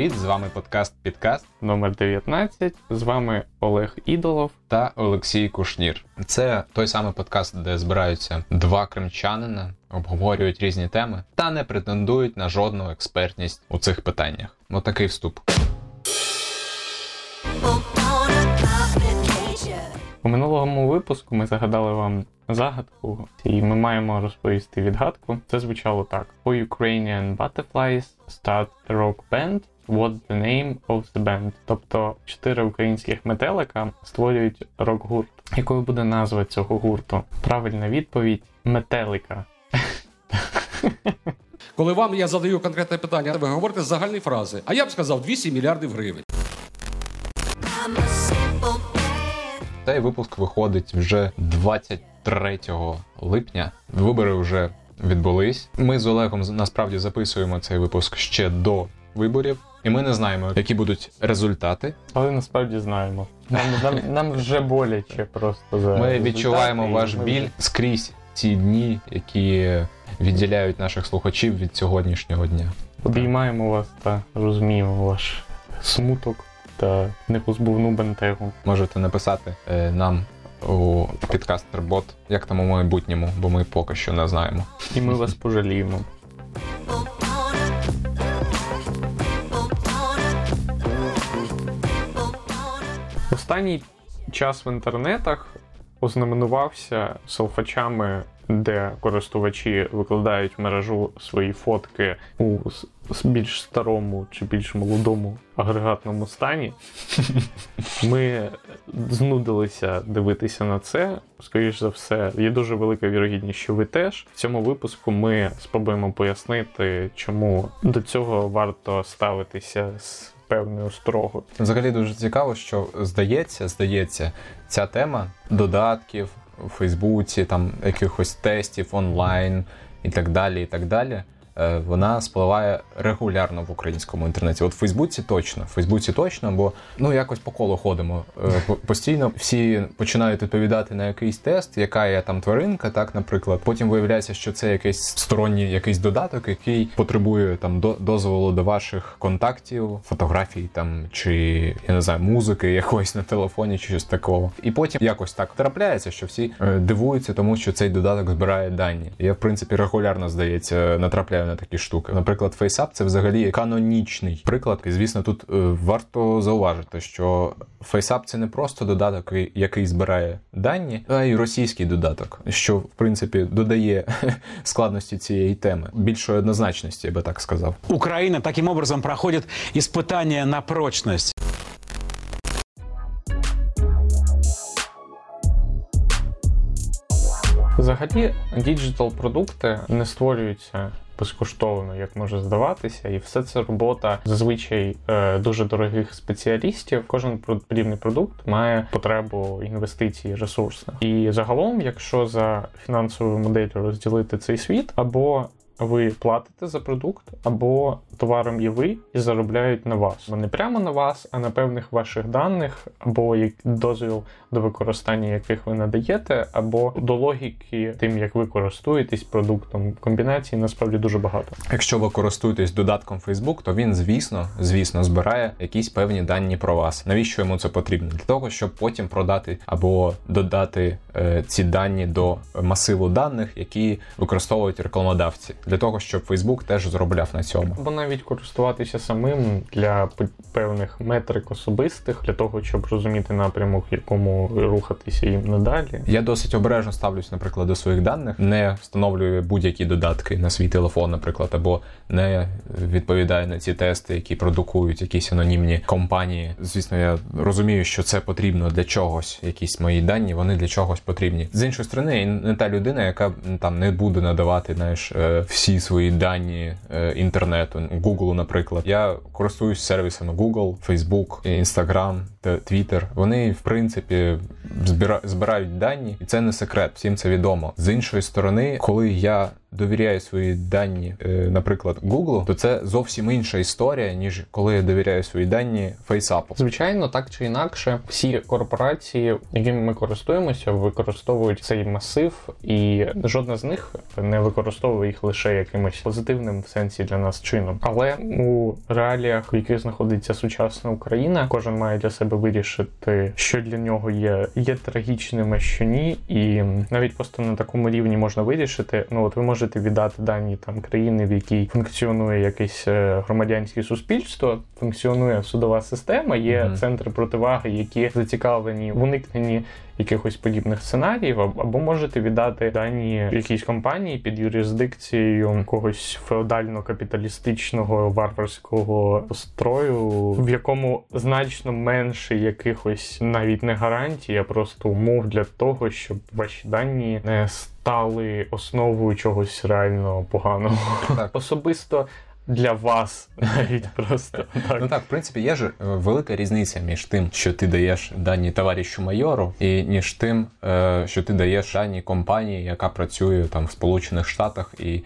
Привіт, з вами подкаст Підкаст номер 19 З вами Олег Ідолов та Олексій Кушнір. Це той самий подкаст, де збираються два кримчанина, обговорюють різні теми та не претендують на жодну експертність у цих питаннях. Отакий вступ. У минулому випуску ми загадали вам загадку, і ми маємо розповісти відгадку. Це звучало так: For Ukrainian Butterflies start a rock band. What's the name of the band? Тобто чотири українських метелика створюють рок-гурт. Якою буде назва цього гурту? Правильна відповідь метелика. Коли вам я задаю конкретне питання, ви говорите загальні фрази. А я б сказав 200 мільярдів гривень. Цей випуск виходить вже 23 липня. Вибори вже відбулись. Ми з Олегом насправді записуємо цей випуск ще до виборів, і ми не знаємо, які будуть результати. Але насправді знаємо. Нам нам, нам вже боляче просто за ми відчуваємо ваш ми біль вже... скрізь ці дні, які відділяють наших слухачів від сьогоднішнього дня. Обіймаємо вас та розуміємо ваш смуток та непозбувну бентегу. Можете написати е, нам у підкастер-бот, як там у майбутньому, бо ми поки що не знаємо. І ми вас пожаліємо. Останній час в інтернетах ознаменувався селфачами, де користувачі викладають в мережу свої фотки у більш старому чи більш молодому агрегатному стані. Ми знудилися дивитися на це. Скоріш за все, є дуже велика вірогідність, що ви теж. В цьому випуску ми спробуємо пояснити, чому до цього варто ставитися з певною строгою. Взагалі дуже цікаво, що здається, здається, ця тема додатків у Фейсбуці, там якихось тестів онлайн і так далі. і так далі. Вона спливає регулярно в українському інтернеті. От в Фейсбуці точно, в Фейсбуці точно, бо ну якось по колу ходимо постійно. Всі починають відповідати на якийсь тест, яка є там тваринка, так, наприклад. Потім виявляється, що це якийсь сторонній якийсь додаток, який потребує там дозволу до ваших контактів, фотографій там чи я не знаю, музики якоїсь на телефоні, чи щось такого. І потім якось так трапляється, що всі дивуються, тому що цей додаток збирає дані. Я в принципі регулярно здається натрапляю на такі штуки. Наприклад, FaceApp — це взагалі канонічний приклад. І звісно, тут е, варто зауважити, що FaceApp — це не просто додаток, який збирає дані, а й російський додаток, що в принципі додає складності цієї теми, більшої однозначності, я би так сказав. Україна таким образом проходить іспитання на прочність. Взагалі, діджитал продукти не створюються безкоштовно, як може здаватися, і все це робота зазвичай е, дуже дорогих спеціалістів. Кожен подібний продукт має потребу інвестицій, ресурсних. І загалом, якщо за фінансовою моделлю розділити цей світ, або ви платите за продукт, або товаром є ви і заробляють на вас. Не прямо на вас, а на певних ваших даних, або як дозвіл до використання яких ви надаєте, або до логіки тим, як ви користуєтесь продуктом. Комбінацій насправді дуже багато. Якщо ви користуєтесь додатком Facebook, то він, звісно, звісно, збирає якісь певні дані про вас. Навіщо йому це потрібно? Для того, щоб потім продати або додати ці дані до масиву даних, які використовують рекламодавці, для того, щоб Facebook теж заробляв на цьому. Або навіть користуватися самим для певних метрик особистих, для того, щоб розуміти напрямок, в якому рухатися їм надалі. Я досить обережно ставлюсь, наприклад, до своїх даних, не встановлюю будь-які додатки на свій телефон, наприклад, або не відповідаю на ці тести, які продукують якісь анонімні компанії. Звісно, я розумію, що це потрібно для чогось. Якісь мої дані, вони для чогось потрібні. З іншої сторони, не та людина, яка там не буде надавати знаєш, е, всі свої дані е, інтернету. Google, наприклад. Я користуюсь сервісами Google, Facebook, Instagram, Twitter. Вони, в принципі, збирають дані, і це не секрет. Всім це відомо. З іншої сторони, коли я довіряю свої дані, е, наприклад, Google, то це зовсім інша історія, ніж коли я довіряю свої дані FaceApp. Звичайно, так чи інакше, всі корпорації, якими ми користуємося, використовують цей масив, і жодна з них не використовує їх лише якимось позитивним в сенсі для нас чином. Але у реаліях, в яких знаходиться сучасна Україна, кожен має для себе вирішити, що для нього є, є трагічним, а що ні, і навіть просто на такому рівні можна вирішити. Ну от ви можете віддати дані там країни, в якій функціонує якесь е, громадянське суспільство, функціонує судова система, є Мгм. центри противаги, які зацікавлені в уникненні якихось подібних сценаріїв, або можете віддати дані якійсь компанії під юрисдикцією якогось феодально-капіталістичного варварського строю, в якому значно менше якихось навіть не гарантій, а просто умов для того, щоб ваші дані не стали основою чогось реально поганого. Так. Особисто для вас навіть просто так. Ну так, в принципі, є ж е, велика різниця між тим, що ти даєш дані товаришу майору, і ніж тим, е, що ти даєш дані компанії, яка працює там в Сполучених Штатах, і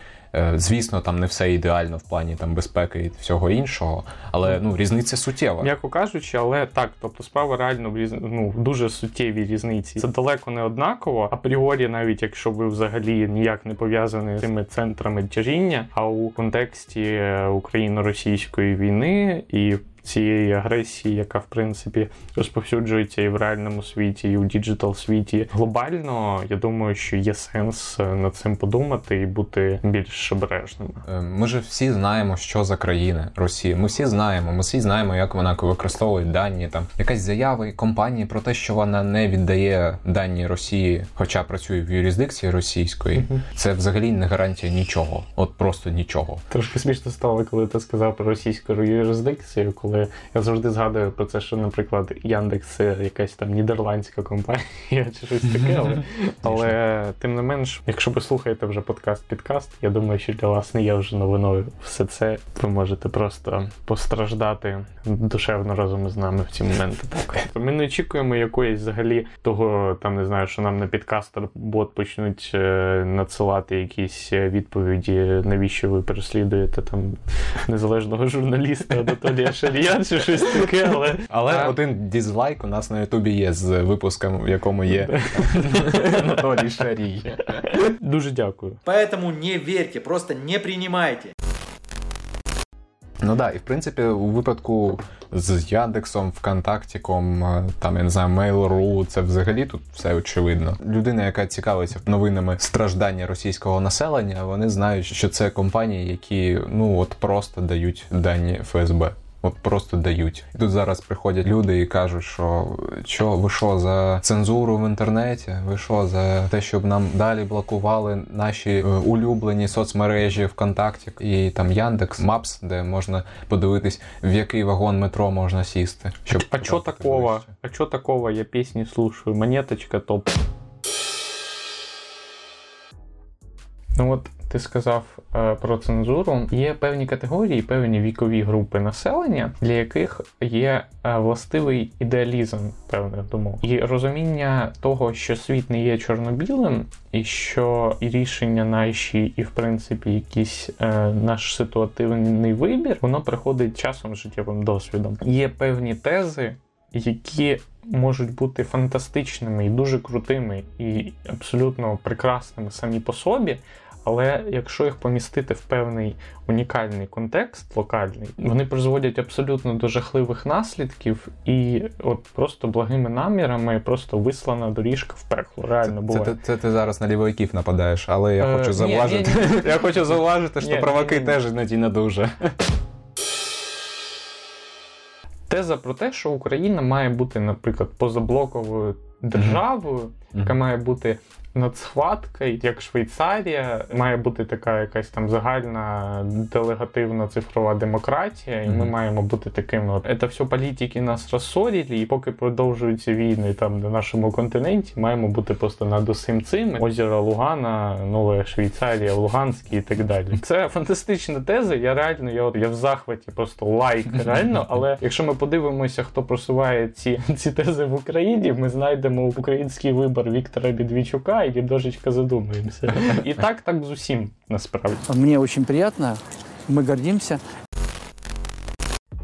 звісно, там не все ідеально в плані там безпеки і всього іншого, але ну різниця суттєва. М'яко кажучи, але так, тобто справа реально в різ... ну, дуже суттєві різниці. Це далеко не однаково. Апріорі, навіть якщо ви взагалі ніяк не пов'язані з цими центрами тяжіння, а у контексті е, україно-російської війни і цієї агресії, яка в принципі розповсюджується і в реальному світі, і у діджитал світі глобально, я думаю, що є сенс е, над цим подумати і бути більш обережними. Е, Ми ж всі знаємо, що за країна Росія. Ми всі знаємо, ми всі знаємо, як вона використовує дані. Там якась заява компанії про те, що вона не віддає дані Росії, хоча працює в юрисдикції російської. Це взагалі не гарантія нічого, от просто нічого. Трошки смішно стало, коли ти сказав про російську юрисдикцію, коли я завжди згадую про це, що, наприклад, Яндекс це якась там нідерландська компанія чи щось таке. Але, але тим не менш, якщо ви слухаєте вже подкаст-підкаст, я думаю, що для вас не є вже новиною все це. Ви можете просто постраждати душевно разом із нами в ці моменти. Так. Ми не очікуємо якоїсь взагалі того, там не знаю, що нам на підкастер бот почнуть е, надсилати якісь відповіді, навіщо ви переслідуєте там незалежного журналіста Анатолія Шарія чи щось таке, але Але один дізлайк у нас на Ютубі є з випуском, в якому є Анатолій Шарій. дуже дякую. Поэтому не верьте, просто не принимайте. Ну да, і в принципі, у випадку з Яндексом, ВКонтактіком, е, там я не знаю, Mail.ru, це взагалі тут все очевидно. Людина, яка цікавиться новинами страждання російського населення, вони знають, що це компанії, які ну от просто дають дані ФСБ. От просто дають. І тут зараз приходять люди і кажуть, що що ви що за цензуру в інтернеті? Ви що за те, щоб нам далі блокували наші е, улюблені соцмережі ВКонтакті і там Яндекс, Мапс, де можна подивитись, в який вагон метро можна сісти. Щоб А потрапити такого? ближче. А чё такого? Я песни слушаю. Монеточка топ. Ну от ти сказав е, про цензуру. Є певні категорії, певні вікові групи населення, для яких є е, властивий ідеалізм певних думок. І розуміння того, що світ не є чорно-білим, і що рішення наші, і в принципі якийсь е, наш ситуативний вибір, воно приходить часом життєвим досвідом. Є певні тези, які можуть бути фантастичними і дуже крутими, і абсолютно прекрасними самі по собі. Але якщо їх помістити в певний унікальний контекст, локальний, вони призводять абсолютно до жахливих наслідків, і от просто благими намірами просто вислана доріжка в пекло. Реально Це, буває. це, це ти зараз на лівовиків нападаєш, але я Е, хочу ні, зауважити. ні, Я хочу зауважити, що ні, праваки ні, ні. теж іноді не дуже. Теза про те, що Україна має бути, наприклад, позаблоковою державою, яка має бути надсхваткою, як Швейцарія, має бути така якась там загальна делегативна цифрова демократія, і ми маємо бути такими. От це все політики нас розсорили, і поки продовжуються війни там на нашому континенті, маємо бути просто над усім цим. Озеро Лугана, Нова Швейцарія, в Луганській і так далі. Це фантастична теза. Я реально я, от, я в захваті, просто лайк, реально. Але якщо ми подивимося, хто просуває ці, ці тези в Україні, ми знайдемо український вибор Віктора Бідвічука і дошечка задумаємося. І так, так з усім насправді. Мне очень приятно, мы гордимся.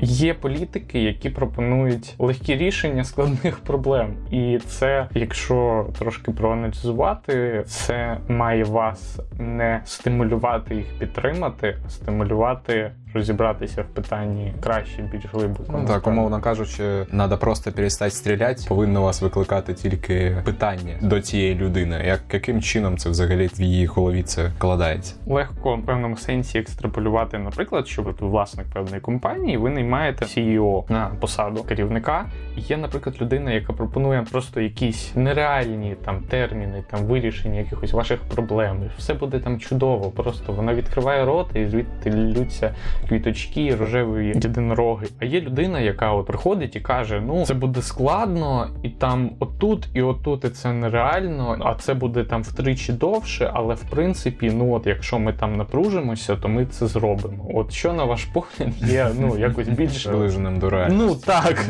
Є політики, які пропонують легкі рішення складних проблем, і це, якщо трошки проаналізувати, це має вас не стимулювати їх підтримати, а стимулювати розібратися в питанні краще, більш глибоко. Ну так, умовно кажучи, треба просто перестати стріляти, повинно вас викликати тільки питання до цієї людини. Як яким чином це взагалі в її голові це вкладається? легко в певному сенсі екстраполювати, наприклад, що ви власник певної компанії, ви наймаєте CEO на посаду керівника. Є, наприклад, людина, яка пропонує просто якісь нереальні там терміни, там вирішення якихось ваших проблем. Все буде там чудово. Просто вона відкриває рот і звідти ллються квіточки, рожеві єдинороги. А є людина, яка от приходить і каже: Ну це буде складно, і там отут, і отут, і це нереально. А це буде там втричі довше. Але в принципі, ну от якщо ми там напружимося, то ми це зробимо. От що на ваш погляд є ну якось більш Наближеним до реальності. Ну так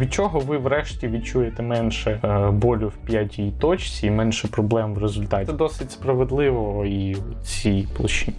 від чого ви врешті відчуєте менше е, болю в п'ятій точці і менше проблем в результаті. Це досить справедливо і в цій площині.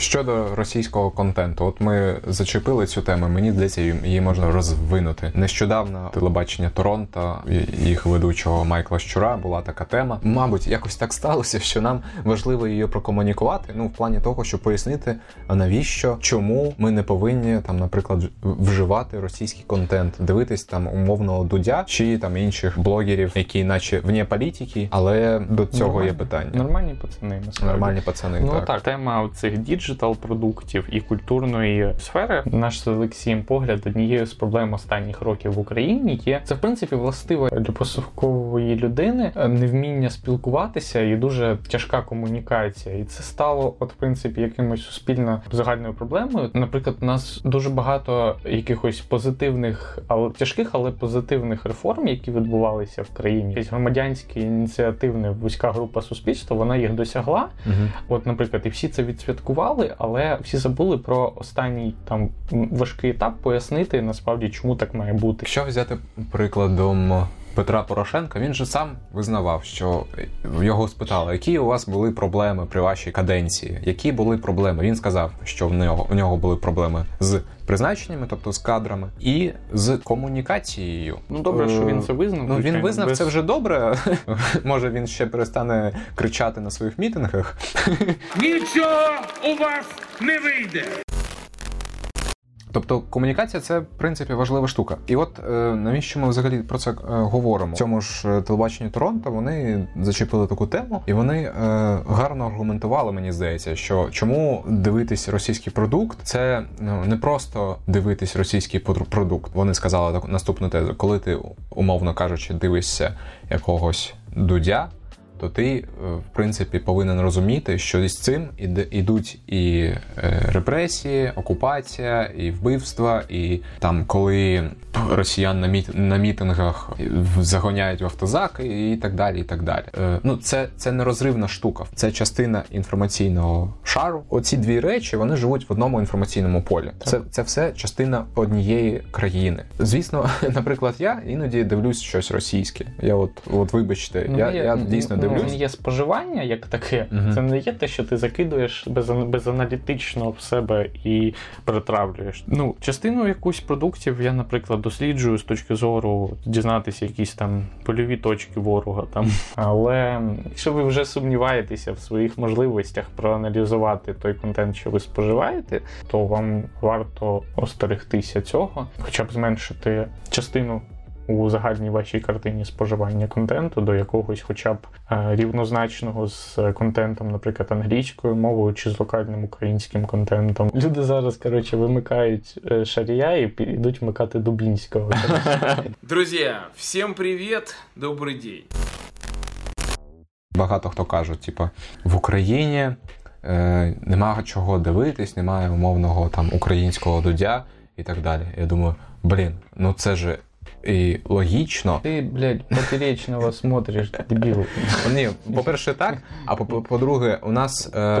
Щодо російського контенту, от ми зачепили цю тему. Мені здається, її- можна розвинути. Нещодавно телебачення Торонто їх ведучого Майкла Щура була така тема. Мабуть, якось так сталося, що нам важливо її прокомунікувати. Ну, в плані того, щоб пояснити, а навіщо, чому ми не повинні там, наприклад, вживати російський контент, дивитись там умовного дудя чи там інших блогерів, які, наче вне політики, але до цього є питання. Нормальні пацани, насправді. Нормальні пацани. Ну так. так. тема цих діджитал продуктів і культурної сфери. Наш з Олексієм погляд однією з проблем останніх років в Україні є це в принципі властиво для пострадянської людини е, невміння спілкуватися і дуже тяжка комунікація. І це стало, от в принципі, якимось суспільно загальною проблемою. Наприклад, у нас дуже багато якихось позитивних, але тяжких, але позитивних реформ, які відбувалися в країні. Якась громадянська ініціативна вузька група суспільства, вона їх досягла. Угу. От, наприклад, і всі це відсвяткували, але всі забули про останній там важкий етап пояснити насправді, чому так має бути. Що взяти прикладом Петра Порошенка, він же сам визнавав, що його спитали, які у вас були проблеми при вашій каденції, які були проблеми. Він сказав, що в нього у нього були проблеми з призначеннями, тобто з кадрами, і з комунікацією. Ну добре, що він це визнав. Ну він визнав без- це вже добре. Може він ще перестане кричати на своїх мітингах. Нічого у вас не вийде. Тобто комунікація це в принципі важлива штука. І от е, навіщо ми взагалі про це е, говоримо? В цьому ж е, телебаченні Торонто вони зачепили таку тему, і вони гарно аргументували, мені здається, що чому дивитись російський продукт це ну, не просто дивитись російський продукт. Вони сказали таку наступну тезу: коли ти, умовно кажучи, дивишся якогось дудя. То ти, е, в принципі, повинен розуміти, що з цим ідуть і е, репресії, окупація, і вбивства, і там, коли росіян на, міт, на мітингах загоняють в автозаки, і так далі. І так далі. Е, ну, це, це нерозривна штука, це частина інформаційного шару. Оці дві речі вони живуть в одному інформаційному полі. Це, це все частина однієї країни. Звісно, наприклад, я іноді дивлюсь щось російське. Я от, от вибачте, Ну, я, є- я дійсно ну, дивлюсь. Є споживання як таке. Мгм. Це не є те, що ти закидуєш без, безаналітично в себе і перетравлюєш. Ну, частину якусь продуктів я, наприклад, досліджую з точки зору дізнатися якісь там польові точки ворога. Там. Але якщо ви вже сумніваєтеся в своїх можливостях проаналізувати той контент, що ви споживаєте, то вам варто остерегтися цього, хоча б зменшити частину у загальній вашій картині споживання контенту до якогось, хоча б е, рівнозначного з контентом, наприклад, англійською мовою чи з локальним українським контентом. Люди зараз, коротше, вимикають е, шарія і підуть вмикати Дубінського. Друзья, всем привет, добрый день. Багато хто кажуть, типу, в Україні е, немає чого дивитись, немає умовного там українського дудя і так далі. Я думаю, блін, ну це же і логічно. Ти, блядь, поперечного смотриш, дебіл. Ні, по-перше, так. А по- по-друге, у нас е,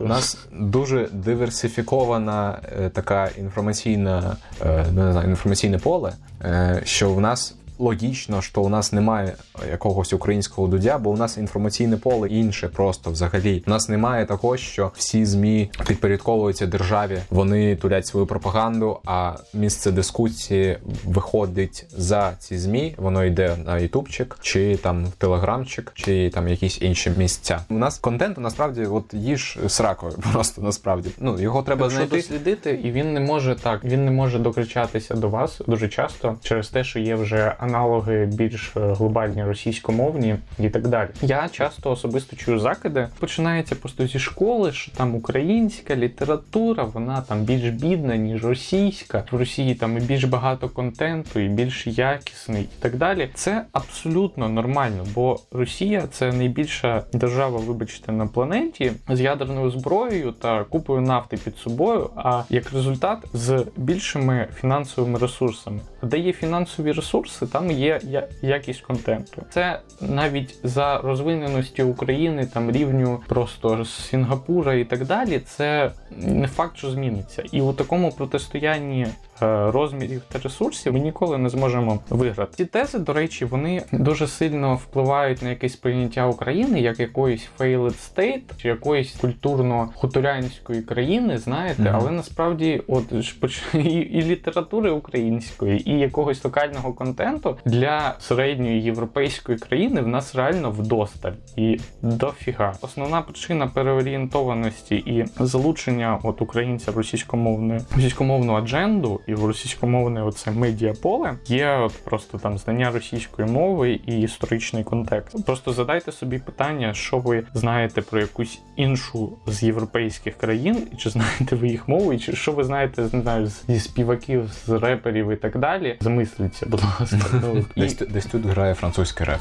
у нас дуже диверсифікована е, така інформаційна, е, не знаю, інформаційне поле, е, що в нас. Логічно, що у нас немає якогось українського дудя, бо у нас інформаційне поле інше просто взагалі. У нас немає такого, що всі змі підпорядковуються державі, вони тулять свою пропаганду, а місце дискусії виходить за ці змі. Воно йде на ютубчик, чи там в телеграмчик, чи там якісь інші місця. У нас контент насправді от їж сракою, просто насправді. Ну його треба Якщо знайти. дослідити, і він не може так, він не може докричатися до вас дуже часто через те, що є вже аналоги більш е, глобальні російськомовні і так далі. Я часто особисто чую закиди. Починається просто зі школи, що там українська література, вона там більш бідна, ніж російська. В Росії там і більш багато контенту, і більш якісний, і так далі. Це абсолютно нормально, бо Росія це найбільша держава, вибачте, на планеті з ядерною зброєю та купою нафти під собою. А як результат з більшими фінансовими ресурсами. Де є фінансові ресурси, там є якість контенту. Це навіть за розвиненості України, там рівню просто Сінгапура і так далі. Це не факт, що зміниться. І у такому протистоянні е, розмірів та ресурсів ми ніколи не зможемо виграти. Ці тези, до речі, вони дуже сильно впливають на якесь прийняття України як якоїсь failed state чи якоїсь культурно-хуторянської країни, знаєте, Мгм. але насправді, от і, і літератури української, і якогось локального контенту для середньої європейської країни в нас реально вдосталь і дофіга. Основна причина переорієнтованості і залучення от українця в російськомовну російськомовну адженду і в російськомовне оце медіаполе є от просто там знання російської мови і історичний контекст. Просто задайте собі питання, що ви знаєте про якусь іншу з європейських країн, і чи знаєте ви їх мову, і чи що ви знаєте не знаю, зі співаків, з реперів і так далі. Замисліться, будь ласка. Ну, і... Десь, десь тут грає французький реп.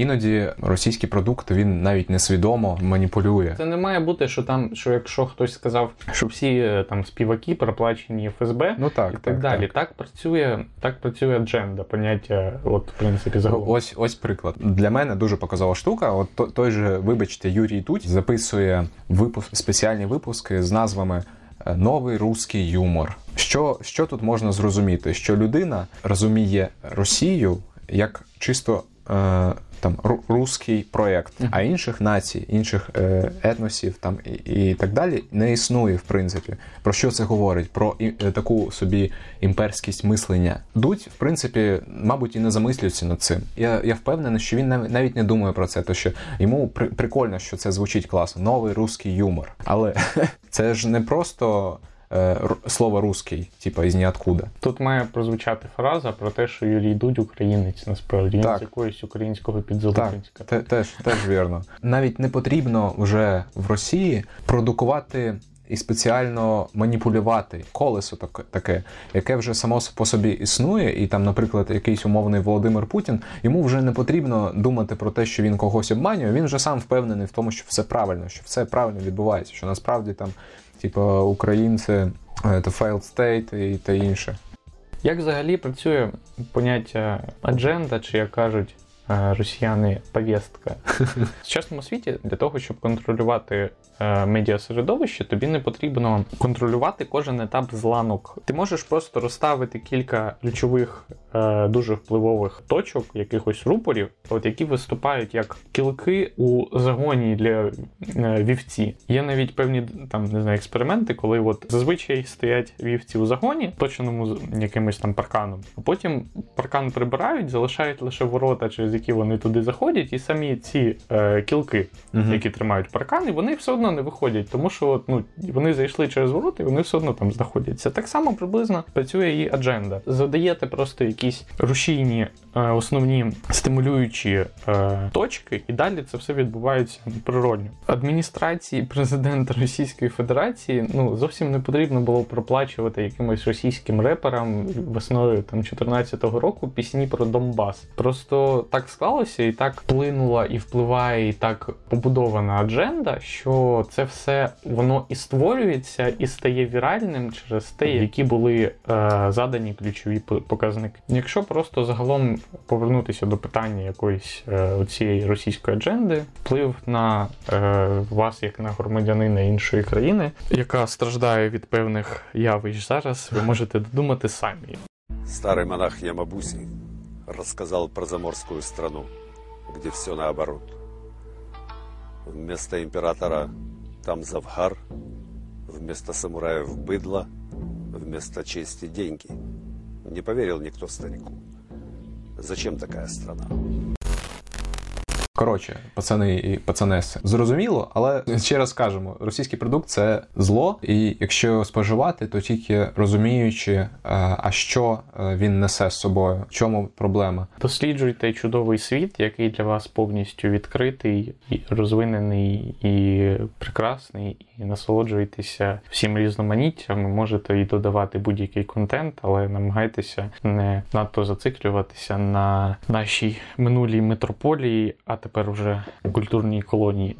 Іноді російський продукт він навіть несвідомо маніпулює. Це не має бути, що там, що якщо хтось сказав, що всі е, там співаки проплачені ФСБ Ну так, і так, далі. Так. працює, так працює адженда, поняття, от в принципі, загалом. Ось ось приклад. Для мене дуже показова штука. От той же, вибачте, Юрій Туть записує випуск спеціальні випуски з назвами е, Новий русський юмор. Що, що тут можна зрозуміти? Що людина розуміє Росію як чисто. Е, там ру- русський проєкт, а інших націй, інших е, етносів там і, і так далі не існує, в принципі. Про що це говорить? Про і, е, таку собі імперськість мислення. Дудь, в принципі, мабуть, і не замислюється над цим. Я, я впевнений, що він нав- навіть не думає про це, то що йому при, прикольно, що це звучить класно. Новий русський юмор. Але це ж не просто слово русський, типа із ніоткуда. Тут має прозвучати фраза про те, що Юрій Дудь українець, насправді він Так. з якоїсь українського Так, підзалупинська. те, теж, теж вірно. Навіть не потрібно вже в Росії продукувати і спеціально маніпулювати колесо таке, яке вже само по собі існує, і там, наприклад, якийсь умовний Володимир Путін, йому вже не потрібно думати про те, що він когось обманює. Він вже сам впевнений в тому, що все правильно, що все правильно відбувається, що насправді там, типу, українці е, це файл стейт і та інше. Як взагалі працює поняття адженда, чи як кажуть росіяни повістка? В сучасному світі для того, щоб контролювати е, медіасередовище, тобі не потрібно контролювати кожен етап зланок. Ти можеш просто розставити кілька ключових е, дуже впливових точок, якихось рупорів, от які виступають як кілки у загоні для е, вівці. Є навіть певні там не знаю експерименти, коли от зазвичай стоять вівці у загоні, точеному якимось там парканом. А потім паркан прибирають, залишають лише ворота, через які вони туди заходять, і самі ці е, кілки, Мгм. які тримають паркан, і вони все одно не виходять, тому що ну, вони зайшли через ворота, і вони все одно там знаходяться. Так само приблизно працює і адженда. Задаєте просто якісь рушійні е, основні стимулюючі е, точки, і далі це все відбувається природньо. Адміністрації президента Російської Федерації ну зовсім не потрібно було проплачувати якимось російським реперам весною там 14-го року пісні про Донбас. Просто так склалося, і так вплинула і впливає, і так побудована адженда, що це все воно і створюється, і стає віральним через те, які були е, задані ключові показники. Якщо просто загалом повернутися до питання якоїсь е, цієї російської адженди, вплив на е, вас як на громадянина іншої країни, яка страждає від певних явищ зараз, ви можете додумати самі. Старый монах Ямабуси рассказал про заморскую страну, где все наоборот. Вместо императора там завхар, вместо самураев быдло, вместо чести деньги. Не поверил никто старику. Зачем такая страна? Коротше, пацани і пацанеси, зрозуміло, але ще раз кажемо: російський продукт це зло, і якщо споживати, то тільки розуміючи, е, а що е, він несе з собою, в чому проблема. Досліджуйте чудовий світ, який для вас повністю відкритий, і розвинений і прекрасний, і насолоджуйтеся всім різноманіттям. Можете і додавати будь-який контент, але намагайтеся не надто зациклюватися на нашій минулій метрополії, а тепер уже культурній колонії.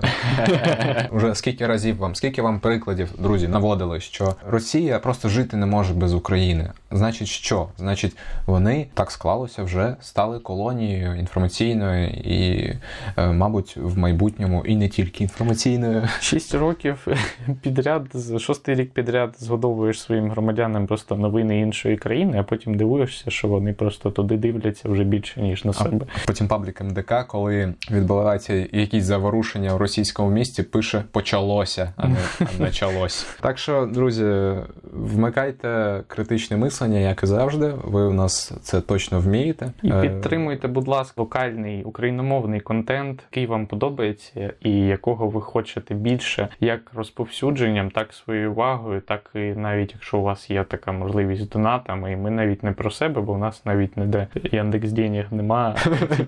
Уже скільки разів вам, скільки вам прикладів, друзі, наводили, що Росія просто жити не може без України. Значить, що? Значить, вони так склалося вже стали колонією інформаційною і, е, мабуть, в майбутньому і не тільки інформаційною. Шість років підряд, шостий рік підряд згодовуєш своїм громадянам просто новини іншої країни, а потім дивуєшся, що вони просто туди дивляться вже більше, ніж на себе. Потім паблік МДК, коли відбуваються якісь заворушення в російському місті, пише почалося, а не а началось. Так що, друзі, вмикайте критичне мислення, як і завжди. Ви у нас це точно вмієте. І Е, підтримуйте, будь ласка, локальний україномовний контент, який вам подобається, і якого ви хочете більше, як розповсюдженням, так своєю увагою, так і навіть якщо у вас є така можливість з донатами, і ми навіть не про себе, бо у нас навіть ніде Яндекс денег немає.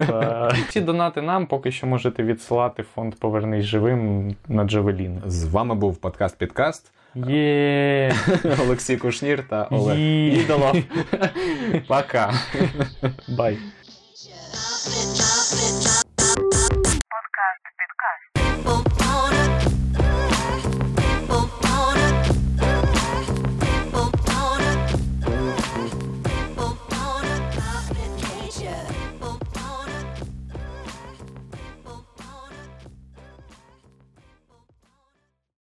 Ці донати нам поки що можете відсилати фонд Повернись живим на Джавелін. З вами був подкаст Підкаст. Є Олексій Кушнір та Олег. Ідолов. Пока. бай. Подкаст, підкаст.